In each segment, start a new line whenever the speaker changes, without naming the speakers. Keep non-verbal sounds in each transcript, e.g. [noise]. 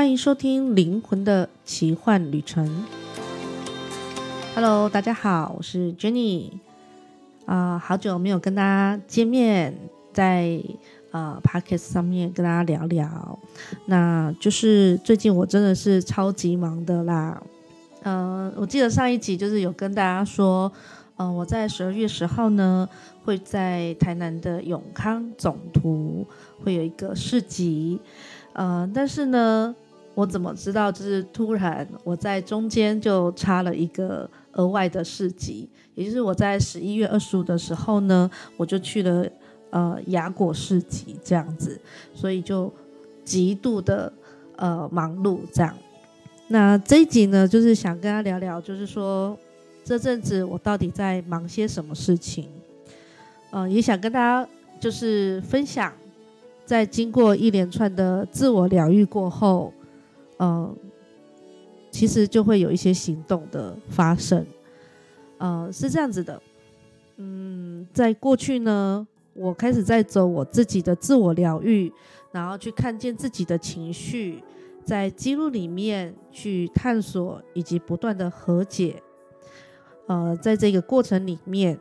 欢迎收听《灵魂的奇幻旅程》。Hello，大家好，我是 Jenny。啊、好久没有跟大家见面，在呃 Podcast 上面跟大家聊聊。那就是最近我真的是超级忙的啦。呃，我记得上一集就是有跟大家说，嗯、呃，我在十二月十号呢，会在台南的永康总图会有一个市集。呃，但是呢，我怎么知道？就是突然我在中间就插了一个额外的市集，也就是我在十一月二十五的时候呢，我就去了呃雅果市集这样子，所以就极度的呃忙碌这样。那这一集呢，就是想跟他聊聊，就是说这阵子我到底在忙些什么事情，呃，也想跟大家就是分享，在经过一连串的自我疗愈过后，呃，其实就会有一些行动的发生，呃，是这样子的，嗯，在过去呢，我开始在走我自己的自我疗愈，然后去看见自己的情绪。在记录里面去探索以及不断的和解，呃，在这个过程里面，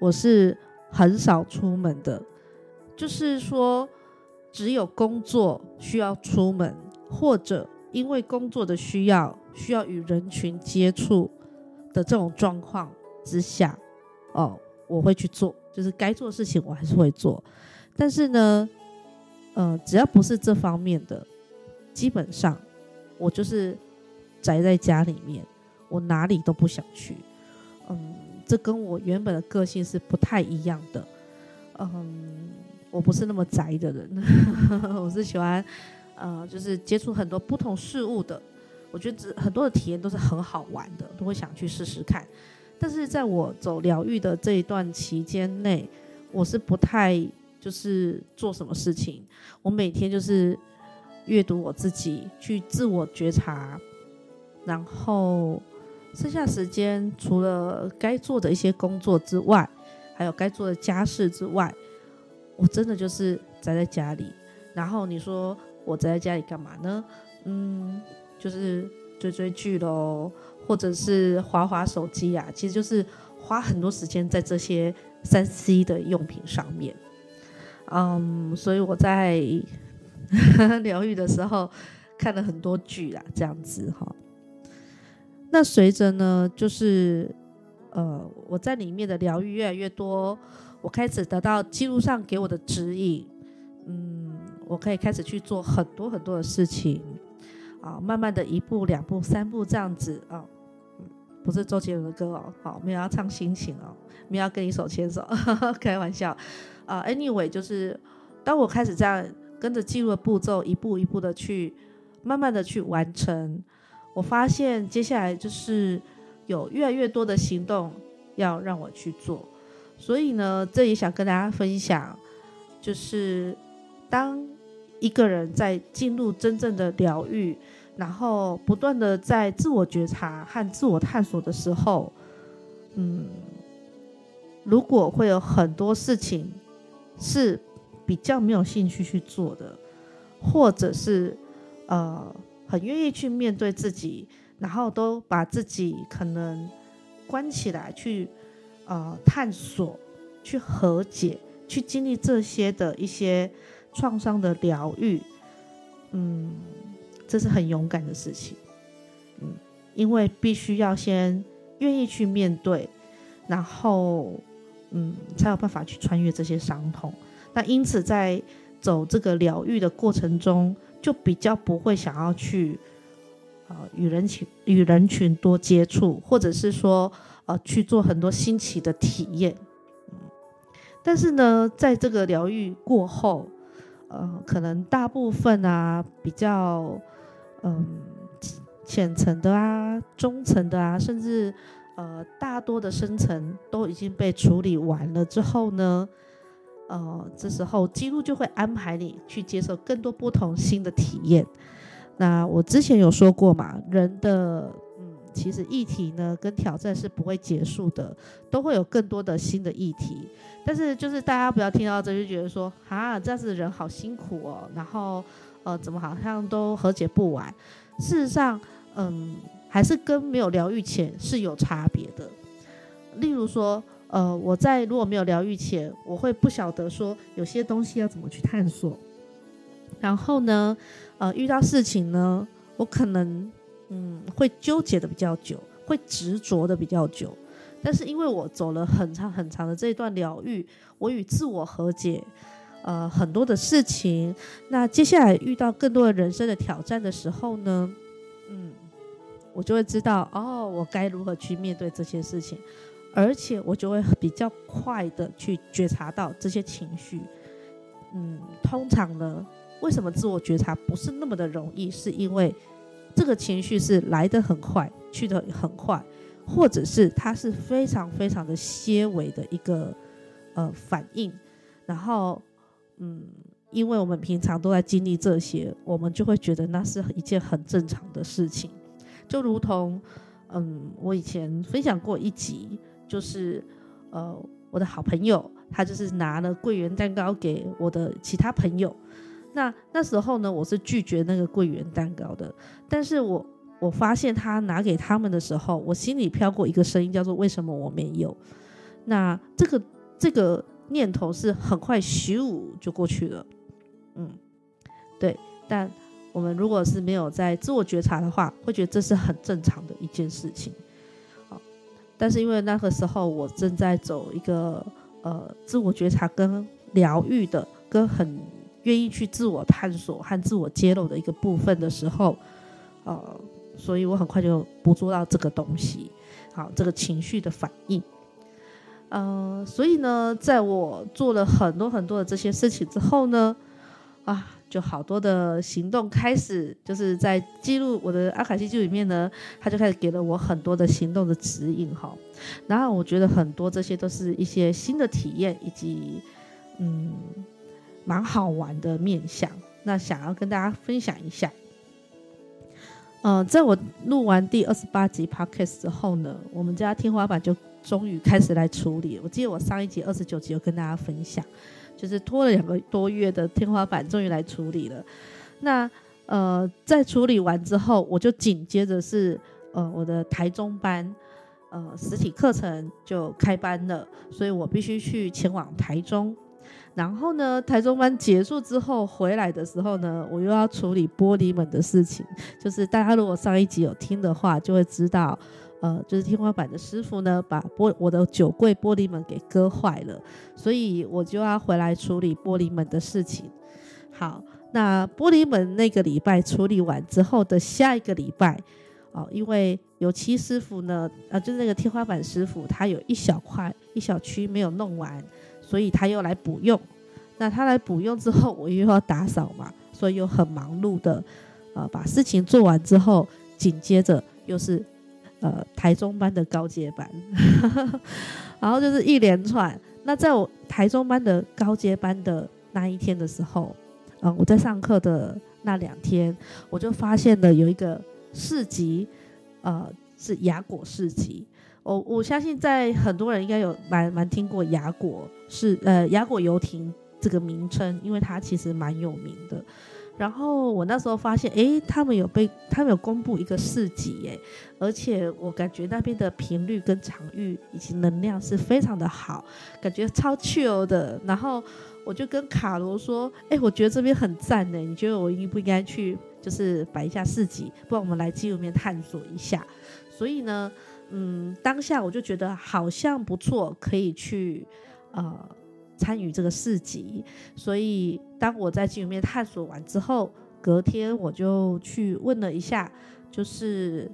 我是很少出门的，就是说，只有工作需要出门，或者因为工作的需要需要与人群接触的这种状况之下，哦，我会去做，就是该做的事情我还是会做，但是呢，呃，只要不是这方面的。基本上，我就是宅在家里面，我哪里都不想去。嗯，这跟我原本的个性是不太一样的。嗯，我不是那么宅的人，[laughs] 我是喜欢呃，就是接触很多不同事物的。我觉得很多的体验都是很好玩的，都会想去试试看。但是在我走疗愈的这一段期间内，我是不太就是做什么事情，我每天就是。阅读我自己，去自我觉察，然后剩下时间除了该做的一些工作之外，还有该做的家事之外，我真的就是宅在家里。然后你说我宅在家里干嘛呢？嗯，就是追追剧喽，或者是滑滑手机啊，其实就是花很多时间在这些三 C 的用品上面。嗯，所以我在。[laughs] 疗愈的时候看了很多剧啦，这样子哈。那随着呢，就是呃，我在里面的疗愈越来越多，我开始得到记录上给我的指引，嗯，我可以开始去做很多很多的事情啊，慢慢的一步两步三步这样子啊，不是周杰伦的歌哦，好，没有要唱心情哦，没有要跟你手牵手，[laughs] 开玩笑啊。Anyway，就是当我开始这样。跟着记录的步骤，一步一步的去，慢慢的去完成。我发现接下来就是有越来越多的行动要让我去做，所以呢，这也想跟大家分享，就是当一个人在进入真正的疗愈，然后不断的在自我觉察和自我探索的时候，嗯，如果会有很多事情是。比较没有兴趣去做的，或者是呃很愿意去面对自己，然后都把自己可能关起来去呃探索、去和解、去经历这些的一些创伤的疗愈，嗯，这是很勇敢的事情，嗯，因为必须要先愿意去面对，然后嗯才有办法去穿越这些伤痛。那因此，在走这个疗愈的过程中，就比较不会想要去，呃，与人群与人群多接触，或者是说，呃，去做很多新奇的体验。嗯，但是呢，在这个疗愈过后，呃，可能大部分啊，比较，嗯，浅层的啊，中层的啊，甚至，呃，大多的深层都已经被处理完了之后呢，呃，这时候记录就会安排你去接受更多不同新的体验。那我之前有说过嘛，人的，其实议题呢跟挑战是不会结束的，都会有更多的新的议题。但是就是大家不要听到这就觉得说啊，这样子的人好辛苦哦，然后呃，怎么好像都和解不完？事实上，嗯，还是跟没有疗愈前是有差别的。例如说，呃，我在如果没有疗愈前，我会不晓得说有些东西要怎么去探索。然后呢，呃，遇到事情呢，我可能嗯会纠结的比较久，会执着的比较久。但是因为我走了很长很长的这一段疗愈，我与自我和解，呃，很多的事情。那接下来遇到更多的人生的挑战的时候呢，嗯，我就会知道哦，我该如何去面对这些事情。而且我就会比较快的去觉察到这些情绪，嗯，通常呢，为什么自我觉察不是那么的容易？是因为这个情绪是来得很快，去得很快，或者是它是非常非常的些微的一个呃反应，然后嗯，因为我们平常都在经历这些，我们就会觉得那是一件很正常的事情，就如同嗯，我以前分享过一集。就是，呃，我的好朋友，他就是拿了桂圆蛋糕给我的其他朋友。那那时候呢，我是拒绝那个桂圆蛋糕的。但是我我发现他拿给他们的时候，我心里飘过一个声音，叫做“为什么我没有？”那这个这个念头是很快虚无就过去了。嗯，对。但我们如果是没有在自我觉察的话，会觉得这是很正常的一件事情。但是因为那个时候我正在走一个呃自我觉察跟疗愈的，跟很愿意去自我探索和自我揭露的一个部分的时候，呃，所以我很快就捕捉到这个东西，好，这个情绪的反应，嗯、呃，所以呢，在我做了很多很多的这些事情之后呢，啊。就好多的行动开始，就是在记录我的阿卡西记录里面呢，他就开始给了我很多的行动的指引哈。然后我觉得很多这些都是一些新的体验，以及嗯蛮好玩的面向。那想要跟大家分享一下。嗯、呃，在我录完第二十八集 Podcast 之后呢，我们家天花板就终于开始来处理。我记得我上一集二十九集有跟大家分享。就是拖了两个多月的天花板终于来处理了，那呃在处理完之后，我就紧接着是呃我的台中班呃实体课程就开班了，所以我必须去前往台中。然后呢，台中班结束之后回来的时候呢，我又要处理玻璃门的事情。就是大家如果上一集有听的话，就会知道。呃，就是天花板的师傅呢，把玻我的酒柜玻璃门给割坏了，所以我就要回来处理玻璃门的事情。好，那玻璃门那个礼拜处理完之后的下一个礼拜，哦，因为油漆师傅呢，呃，就是那个天花板师傅，他有一小块一小区没有弄完，所以他又来补用。那他来补用之后，我又要打扫嘛，所以又很忙碌的，呃，把事情做完之后，紧接着又是。呃，台中班的高阶班，[laughs] 然后就是一连串。那在我台中班的高阶班的那一天的时候，呃，我在上课的那两天，我就发现了有一个市集，呃，是雅果市集。我我相信在很多人应该有蛮蛮听过雅果是呃雅果游艇这个名称，因为它其实蛮有名的。然后我那时候发现，诶，他们有被他们有公布一个市集，诶，而且我感觉那边的频率跟场域以及能量是非常的好，感觉超 chill 的。然后我就跟卡罗说，诶，我觉得这边很赞呢，你觉得我应不应该去，就是摆一下市集，不然我们来记录面探索一下。所以呢，嗯，当下我就觉得好像不错，可以去，呃。参与这个市集，所以当我在记录面探索完之后，隔天我就去问了一下，就是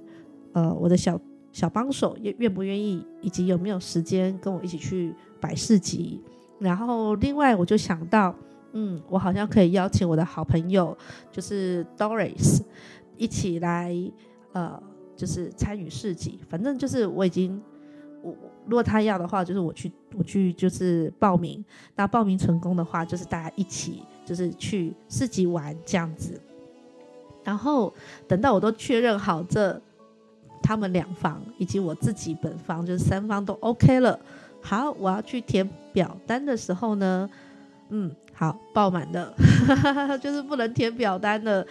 呃我的小小帮手愿愿不愿意，以及有没有时间跟我一起去摆市集。然后另外我就想到，嗯，我好像可以邀请我的好朋友，就是 Doris 一起来，呃，就是参与市集。反正就是我已经。我如果他要的话，就是我去我去就是报名。那报名成功的话，就是大家一起就是去市集玩这样子。然后等到我都确认好这他们两方以及我自己本方，就是三方都 OK 了。好，我要去填表单的时候呢，嗯，好，爆满了，[laughs] 就是不能填表单的。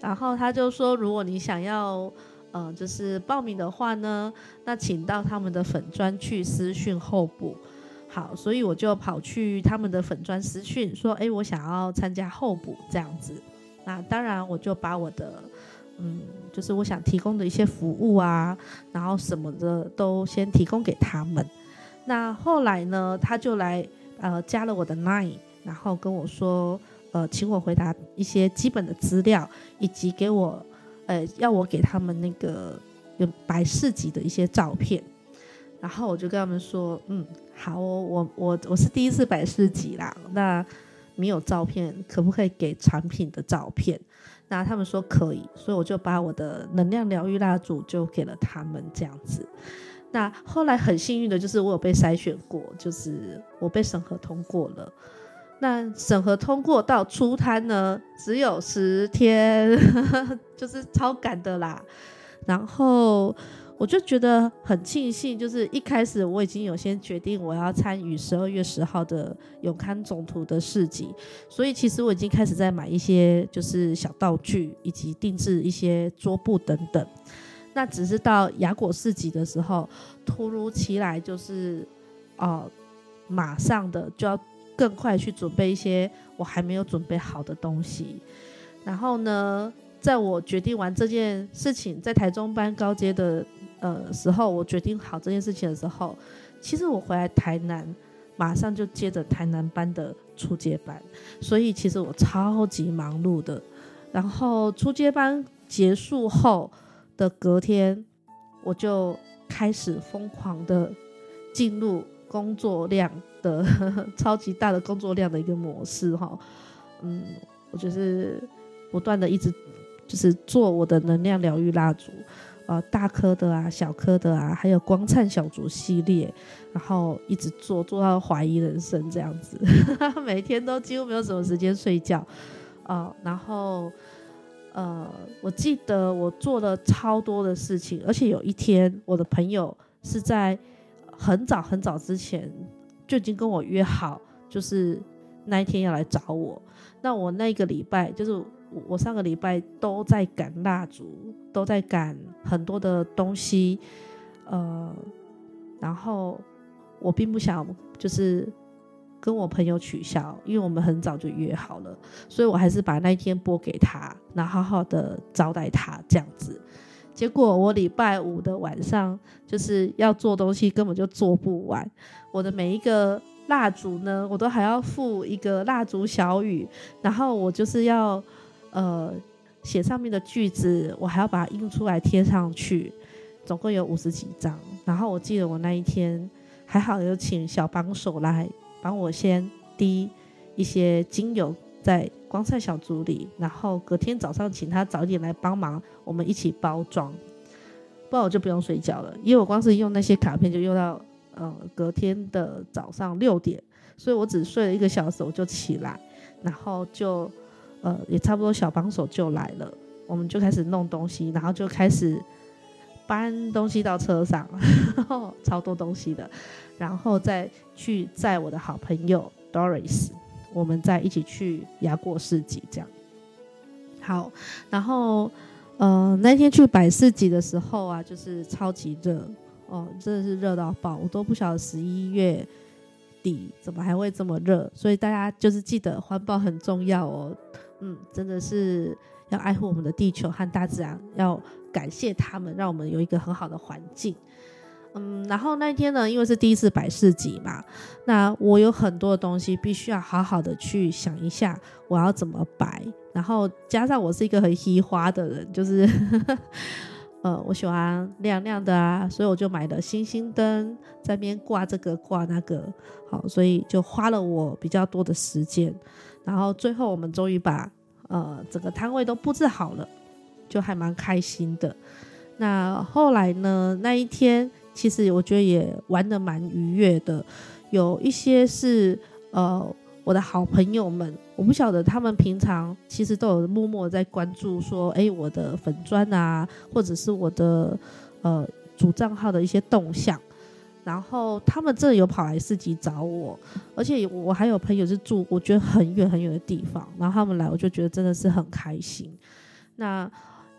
然后他就说，如果你想要，呃，就是报名的话呢，那请到他们的粉专去私讯候补。好，所以我就跑去他们的粉专私讯说，哎，我想要参加候补这样子。那当然，我就把我的，嗯，就是我想提供的一些服务啊，然后什么的都先提供给他们。那后来呢，他就来，呃，加了我的 Line，然后跟我说，呃，请我回答一些基本的资料，以及给我，呃，要我给他们那个有摆市集的一些照片。然后我就跟他们说，嗯，好哦，我我我是第一次摆市集啦，那没有照片，可不可以给产品的照片？那他们说可以，所以我就把我的能量疗愈蜡烛就给了他们，这样子。那后来很幸运的就是我有被筛选过，就是我被审核通过了。那审核通过到出摊呢，只有十天，[laughs] 就是超赶的啦。然后。我就觉得很庆幸，就是一开始我已经有先决定我要参与十二月十号的永康总图的市集，所以其实我已经开始在买一些就是小道具以及定制一些桌布等等。那只是到雅果市集的时候，突如其来就是哦、马上的就要更快去准备一些我还没有准备好的东西，然后呢，在我决定完这件事情，在台中班高阶的。呃，时候我决定好这件事情的时候，其实我回来台南，马上就接着台南班的初阶班，所以其实我超级忙碌的。然后初阶班结束后的隔天，我就开始疯狂的进入工作量的 [laughs] 超级大的工作量的一个模式哈。嗯，我就是不断的一直就是做我的能量疗愈蜡烛。呃，大颗的啊，小颗的啊，还有光灿小烛系列，然后一直做做到怀疑人生这样子，[laughs] 每天都几乎没有什么时间睡觉，呃，然后呃，我记得我做了超多的事情，而且有一天，我的朋友是在很早很早之前就已经跟我约好，就是那一天要来找我，那我那个礼拜就是。我上个礼拜都在赶蜡烛，都在赶很多的东西，呃，然后我并不想就是跟我朋友取消，因为我们很早就约好了，所以我还是把那一天拨给他，然后好好的招待他这样子。结果我礼拜五的晚上就是要做东西，根本就做不完，我的每一个蜡烛呢，我都还要附一个蜡烛小语，然后我就是要。呃，写上面的句子，我还要把它印出来贴上去，总共有五十几张。然后我记得我那一天还好有请小帮手来帮我先滴一些精油在光菜小组里，然后隔天早上请他早点来帮忙，我们一起包装。不然我就不用睡觉了，因为我光是用那些卡片就用到呃隔天的早上六点，所以我只睡了一个小时我就起来，然后就。呃，也差不多，小帮手就来了，我们就开始弄东西，然后就开始搬东西到车上，[laughs] 超多东西的，然后再去载我的好朋友 Doris，我们再一起去牙过市集这样。好，然后呃那天去百市集的时候啊，就是超级热哦，真的是热到爆，我都不晓得十一月底怎么还会这么热，所以大家就是记得环保很重要哦。嗯，真的是要爱护我们的地球和大自然，要感谢他们，让我们有一个很好的环境。嗯，然后那一天呢，因为是第一次摆市集嘛，那我有很多的东西必须要好好的去想一下，我要怎么摆。然后加上我是一个很喜花的人，就是 [laughs] 呃，我喜欢亮亮的啊，所以我就买了星星灯，在边挂这个挂那个，好，所以就花了我比较多的时间。然后最后我们终于把呃整个摊位都布置好了，就还蛮开心的。那后来呢，那一天其实我觉得也玩得蛮愉悦的。有一些是呃我的好朋友们，我不晓得他们平常其实都有默默在关注说，哎，我的粉砖啊，或者是我的呃主账号的一些动向。然后他们真的有跑来市集找我，而且我还有朋友是住我觉得很远很远的地方，然后他们来我就觉得真的是很开心。那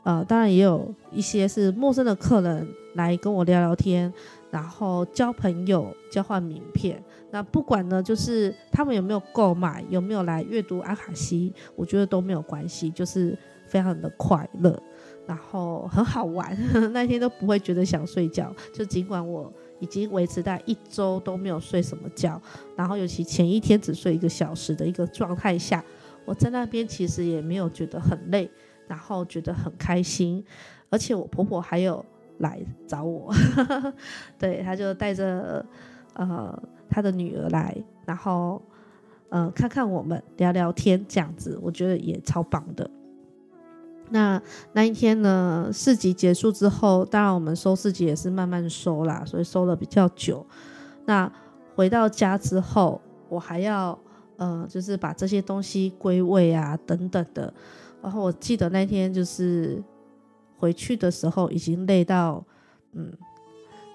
呃，当然也有一些是陌生的客人来跟我聊聊天，然后交朋友、交换名片。那不管呢，就是他们有没有购买，有没有来阅读阿卡西，我觉得都没有关系，就是非常的快乐，然后很好玩，[laughs] 那天都不会觉得想睡觉。就尽管我已经维持在一周都没有睡什么觉，然后尤其前一天只睡一个小时的一个状态下，我在那边其实也没有觉得很累，然后觉得很开心，而且我婆婆还有来找我，[laughs] 对，她就带着呃。他的女儿来，然后，呃，看看我们聊聊天，这样子，我觉得也超棒的。那那一天呢，市集结束之后，当然我们收市集也是慢慢收啦，所以收了比较久。那回到家之后，我还要，呃，就是把这些东西归位啊，等等的。然后我记得那天就是回去的时候，已经累到，嗯。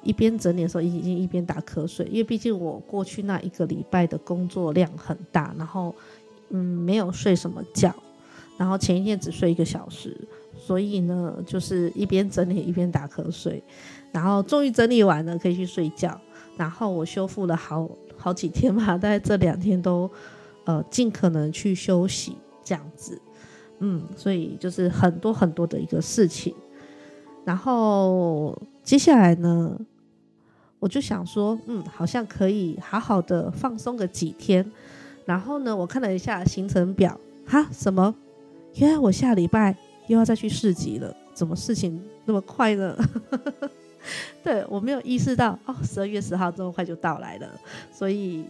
一边整理的时候，已经一边打瞌睡，因为毕竟我过去那一个礼拜的工作量很大，然后嗯没有睡什么觉，然后前一天只睡一个小时，所以呢就是一边整理一边打瞌睡，然后终于整理完了可以去睡觉，然后我修复了好好几天嘛，大概这两天都呃尽可能去休息这样子，嗯，所以就是很多很多的一个事情，然后接下来呢。我就想说，嗯，好像可以好好的放松个几天。然后呢，我看了一下行程表，哈，什么？原来我下礼拜又要再去市集了，怎么事情那么快呢？[laughs] 对，我没有意识到，哦，十二月十号这么快就到来了。所以，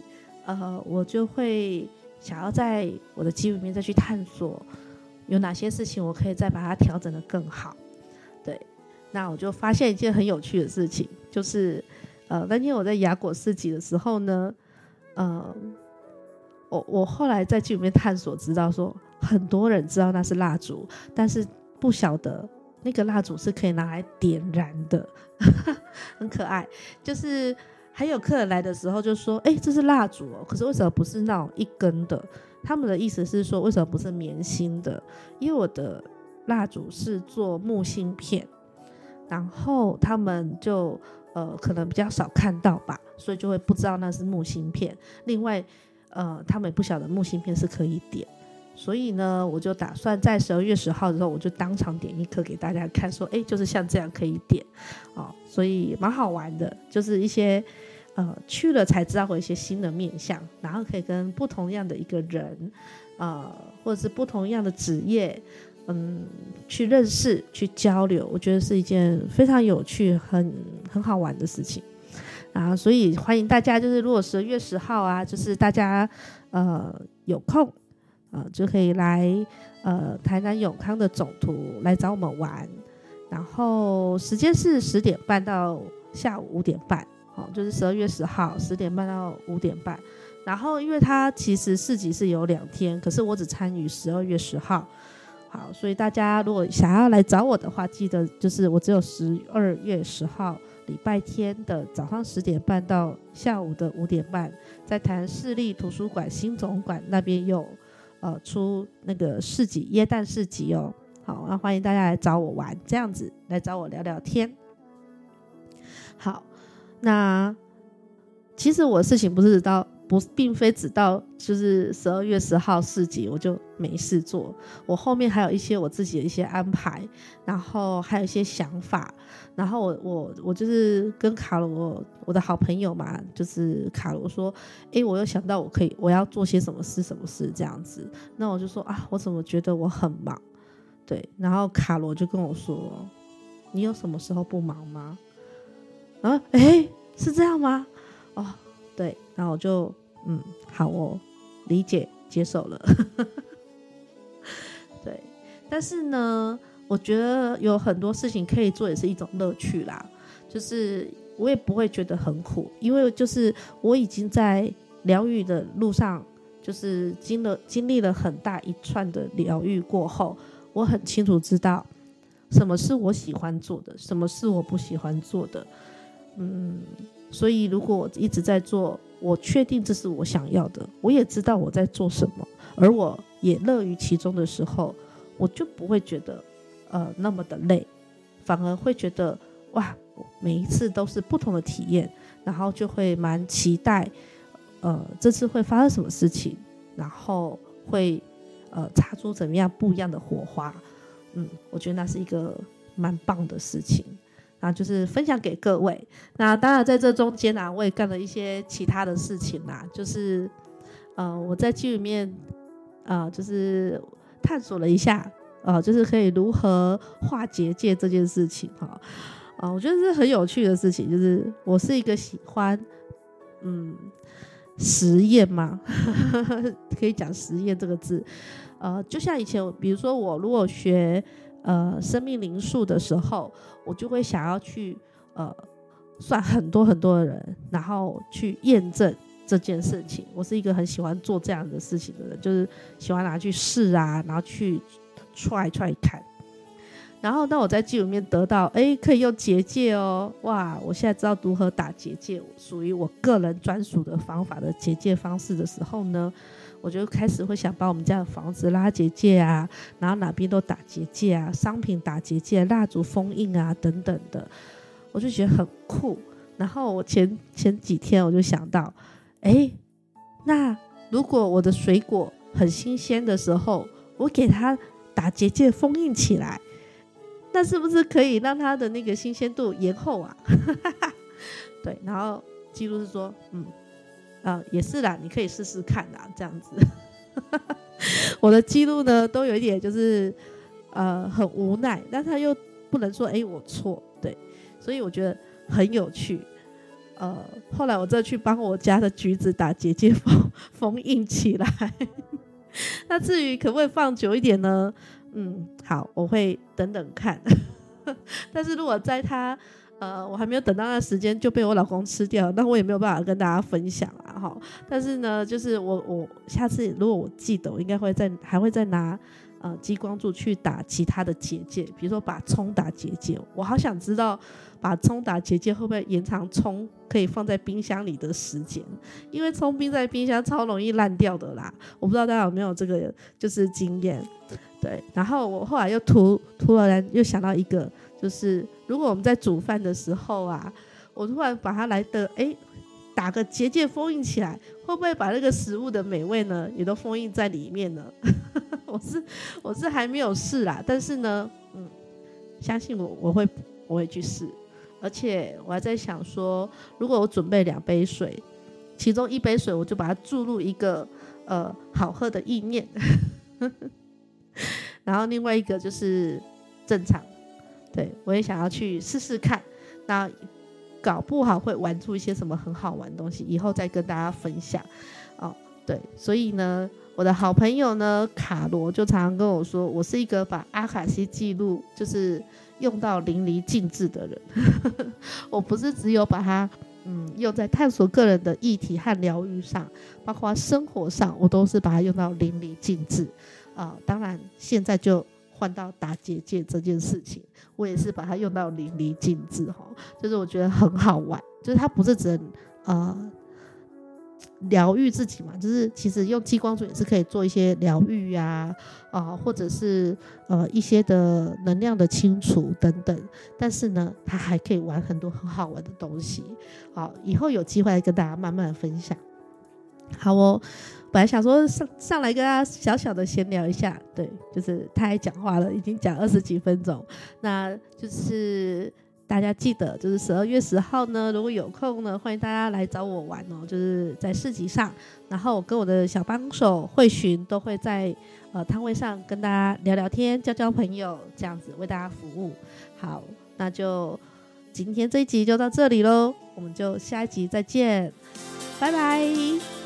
呃，我就会想要在我的记录里面再去探索，有哪些事情我可以再把它调整得更好。对，那我就发现一件很有趣的事情，就是。呃，那天我在雅果市集的时候呢，呃，我我后来在剧里面探索，知道说很多人知道那是蜡烛，但是不晓得那个蜡烛是可以拿来点燃的，[laughs] 很可爱。就是还有客人来的时候就说：“哎，这是蜡烛哦，可是为什么不是那种一根的？”他们的意思是说，为什么不是棉芯的？因为我的蜡烛是做木芯片，然后他们就。呃，可能比较少看到吧，所以就会不知道那是木芯片。另外，呃，他们也不晓得木芯片是可以点，所以呢，我就打算在十二月十号的时候，我就当场点一颗给大家看，说，哎，就是像这样可以点，哦，所以蛮好玩的，就是一些呃去了才知道会一些新的面相，然后可以跟不同样的一个人，呃，或者是不同样的职业。嗯，去认识、去交流，我觉得是一件非常有趣、很很好玩的事情啊！所以欢迎大家，就是如果十二月十号啊，就是大家呃有空啊、呃，就可以来呃台南永康的总图来找我们玩。然后时间是十点半到下午五点半，哦，就是十二月十号十点半到五点半。然后因为它其实市集是有两天，可是我只参与十二月十号。好，所以大家如果想要来找我的话，记得就是我只有十二月十号礼拜天的早上十点半到下午的五点半，在台市立图书馆新总馆那边有呃出那个市集耶诞市集哦。好，那欢迎大家来找我玩，这样子来找我聊聊天。好，那其实我事情不是到。不，并非只到就是十二月十号四级我就没事做，我后面还有一些我自己的一些安排，然后还有一些想法，然后我我我就是跟卡罗我的好朋友嘛，就是卡罗说，哎，我又想到我可以我要做些什么事什么事这样子，那我就说啊，我怎么觉得我很忙，对，然后卡罗就跟我说，你有什么时候不忙吗？然后哎，是这样吗？哦。对，然后我就嗯，好，我理解接受了。[laughs] 对，但是呢，我觉得有很多事情可以做，也是一种乐趣啦。就是我也不会觉得很苦，因为就是我已经在疗愈的路上，就是经了经历了很大一串的疗愈过后，我很清楚知道什么是我喜欢做的，什么是我不喜欢做的。嗯。所以如果我一直在做，我确定这是我想要的，我也知道我在做什么，而我也乐于其中的时候，我就不会觉得呃那么的累，反而会觉得哇，每一次都是不同的体验，然后就会蛮期待，呃，这次会发生什么事情，然后会呃擦出怎么样不一样的火花，嗯，我觉得那是一个蛮棒的事情。啊，就是分享给各位。那当然，在这中间啊，我也干了一些其他的事情啦。就是，呃，我在剧里面，呃，就是探索了一下，呃，就是可以如何画结界这件事情哈。啊、我觉得是很有趣的事情。就是我是一个喜欢，嗯，实验嘛，[laughs] 可以讲实验这个字。呃，就像以前，比如说我如果学。呃，生命灵数的时候，我就会想要去呃算很多很多的人，然后去验证这件事情。我是一个很喜欢做这样的事情的人，就是喜欢拿去试啊，然后去 try try 看。然后当我在记里面得到，哎，可以用结界哦，哇！我现在知道如何打结界，属于我个人专属的方法的结界方式的时候呢，我就开始会想把我们家的房子拉结界啊，然后哪边都打结界啊，商品打结界，蜡烛封印啊等等的，我就觉得很酷。然后我前前几天我就想到，哎，那如果我的水果很新鲜的时候，我给它打结界封印起来，那是不是可以让它的那个新鲜度延后啊？[laughs] 对，然后记录是说，嗯。啊、也是啦，你可以试试看啦，这样子。[laughs] 我的记录呢，都有一点就是，呃，很无奈，但他又不能说，哎，我错，对，所以我觉得很有趣。呃，后来我再去帮我家的橘子打结界封封印起来。[laughs] 那至于可不可以放久一点呢？嗯，好，我会等等看。[laughs] 但是如果在他。呃，我还没有等到那时间就被我老公吃掉，那我也没有办法跟大家分享啊，哈。但是呢，就是我我下次如果我记得，我应该会再还会再拿呃激光柱去打其他的结界，比如说把葱打结界。我好想知道把葱打结界会不会延长葱可以放在冰箱里的时间，因为葱冰在冰箱超容易烂掉的啦。我不知道大家有没有这个就是经验，对。然后我后来又突突然又想到一个。就是如果我们在煮饭的时候啊，我突然把它来的哎，打个结界封印起来，会不会把那个食物的美味呢也都封印在里面呢？[laughs] 我是我是还没有试啦，但是呢，嗯，相信我，我会我会去试，而且我还在想说，如果我准备两杯水，其中一杯水我就把它注入一个呃好喝的意念，[laughs] 然后另外一个就是正常。对，我也想要去试试看，那搞不好会玩出一些什么很好玩的东西，以后再跟大家分享。哦，对，所以呢，我的好朋友呢，卡罗就常常跟我说，我是一个把阿卡西记录就是用到淋漓尽致的人。[laughs] 我不是只有把它嗯用在探索个人的议题和疗愈上，包括生活上，我都是把它用到淋漓尽致。啊、当然现在就。换到打结界这件事情，我也是把它用到淋漓尽致哈，就是我觉得很好玩，就是它不是只能呃疗愈自己嘛，就是其实用激光柱也是可以做一些疗愈呀啊，或者是呃一些的能量的清除等等，但是呢，它还可以玩很多很好玩的东西，好，以后有机会跟大家慢慢分享，好哦。本来想说上上来跟大家小小的闲聊一下，对，就是太爱讲话了，已经讲二十几分钟。那就是大家记得，就是十二月十号呢，如果有空呢，欢迎大家来找我玩哦，就是在市集上，然后我跟我的小帮手慧寻都会在呃摊位上跟大家聊聊天、交交朋友，这样子为大家服务。好，那就今天这一集就到这里喽，我们就下一集再见，拜拜。